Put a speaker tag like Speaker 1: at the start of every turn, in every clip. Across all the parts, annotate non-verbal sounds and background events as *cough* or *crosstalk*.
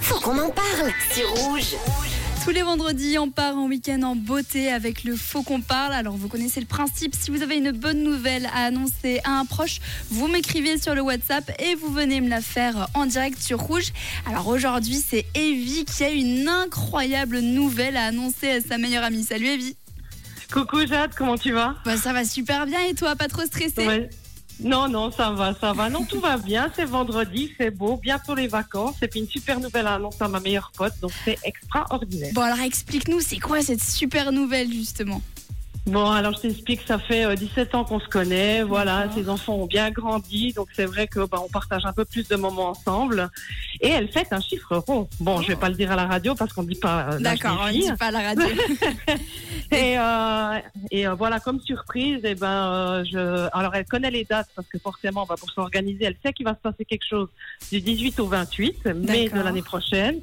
Speaker 1: Faut qu'on en parle, c'est rouge.
Speaker 2: Tous les vendredis, on part en week-end en beauté avec le Faux qu'on parle. Alors, vous connaissez le principe. Si vous avez une bonne nouvelle à annoncer à un proche, vous m'écrivez sur le WhatsApp et vous venez me la faire en direct sur Rouge. Alors, aujourd'hui, c'est Evie qui a une incroyable nouvelle à annoncer à sa meilleure amie. Salut Evie.
Speaker 3: Coucou Jade, comment tu vas?
Speaker 2: Bah, ça va super bien et toi, pas trop stressée?
Speaker 3: Ouais. Non, non, ça va, ça va. Non, tout va bien. C'est vendredi, c'est beau, bientôt les vacances. Et puis une super nouvelle à annoncer à ma meilleure pote, donc c'est extraordinaire.
Speaker 2: Bon, alors explique-nous, c'est quoi cette super nouvelle justement?
Speaker 3: Bon, alors je t'explique, ça fait euh, 17 ans qu'on se connaît. Voilà, ses enfants ont bien grandi, donc c'est vrai que bah, on partage un peu plus de moments ensemble. Et elle fête un chiffre rond. Bon, je vais pas le dire à la radio parce qu'on dit pas. euh,
Speaker 2: D'accord, on ne dit pas à la radio. *laughs*
Speaker 3: Et, euh, et euh, voilà, comme surprise, et ben, euh, je, alors elle connaît les dates parce que forcément, bah, pour s'organiser, elle sait qu'il va se passer quelque chose du 18 au 28 mai de l'année prochaine.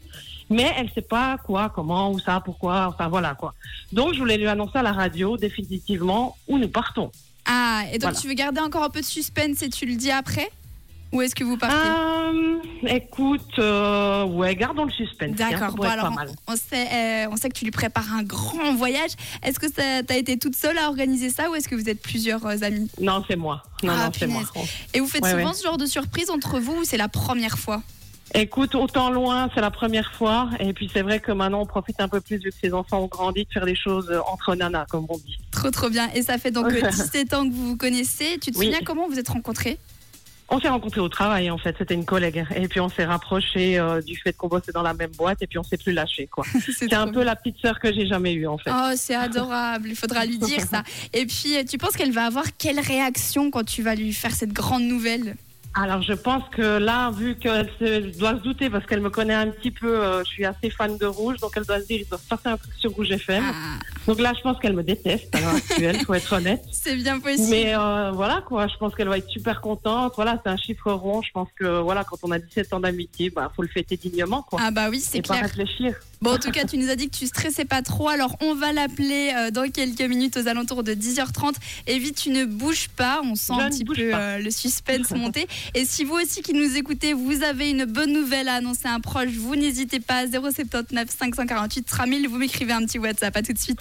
Speaker 3: Mais elle sait pas quoi, comment, où ça, pourquoi, enfin voilà quoi. Donc je voulais lui annoncer à la radio définitivement où nous partons.
Speaker 2: ah, et donc
Speaker 3: Voilà.
Speaker 2: tu veux garder encore un peu de suspense et tu le dis après? Ou est-ce que vous partez?
Speaker 3: Euh, écoute, euh, ouais, gardons le suspense.
Speaker 2: D'accord, bon alors on, on sait, euh, on sait que tu lui prépares un grand voyage. Est-ce que tu as été toute seule à organiser ça ou est-ce que vous êtes plusieurs amis?
Speaker 3: Non, c'est moi. Non,
Speaker 2: Ah,
Speaker 3: non, c'est moi.
Speaker 2: Et vous faites
Speaker 3: Ouais,
Speaker 2: souvent
Speaker 3: ouais.
Speaker 2: ce genre de surprise entre vous ou c'est la première fois?
Speaker 3: Écoute, autant loin, c'est la première fois. Et puis c'est vrai que maintenant, on profite un peu plus vu que ses enfants ont grandi de faire les choses euh, entre nanas, comme on dit.
Speaker 2: Trop trop bien. Et ça fait donc euh, *laughs* 17 ans que vous vous connaissez. Tu te
Speaker 3: Oui.
Speaker 2: souviens comment vous êtes rencontrés?
Speaker 3: On s'est rencontrés au travail, en fait. C'était une collègue. Et puis on s'est rapprochés euh, du fait qu'on bossait dans la même boîte. Et puis on s'est plus lâchés, quoi. *laughs* C'est un peu la petite sœur que j'ai jamais eue, en fait.
Speaker 2: Oh, c'est adorable. Il faudra lui dire ça. *laughs* Et puis, euh, tu penses qu'elle va avoir quelle réaction quand tu vas lui faire cette grande nouvelle?
Speaker 3: Alors je pense que là, vu qu'elle se- doit se douter parce qu'elle me connaît un petit peu, euh, je suis assez fan de Rouge, donc elle doit se dire, il doit se un truc sur Rouge FM.
Speaker 2: Ah,
Speaker 3: Donc là, je pense qu'elle me déteste à l'heure actuelle, faut être honnête. *laughs*
Speaker 2: C'est bien possible.
Speaker 3: Mais euh, voilà quoi, je pense qu'elle va être super contente. Voilà, c'est un chiffre rond. Je pense que voilà, quand on a 17 ans d'amitié, bah faut le fêter dignement quoi.
Speaker 2: Ah bah oui, c'est
Speaker 3: Et pas
Speaker 2: clair.
Speaker 3: réfléchir.
Speaker 2: Bon, en tout *laughs* cas, tu nous as dit que tu stressais pas trop. Alors, on va l'appeler euh, dans quelques minutes aux alentours de 10h30. Évite, tu ne bouges pas. On sent
Speaker 3: Je
Speaker 2: un petit peu euh, le suspense *laughs* monter. Et si vous aussi qui nous écoutez, vous avez une bonne nouvelle à annoncer à un proche, vous n'hésitez pas. 079 548 3000. Vous m'écrivez un petit WhatsApp. À tout de suite.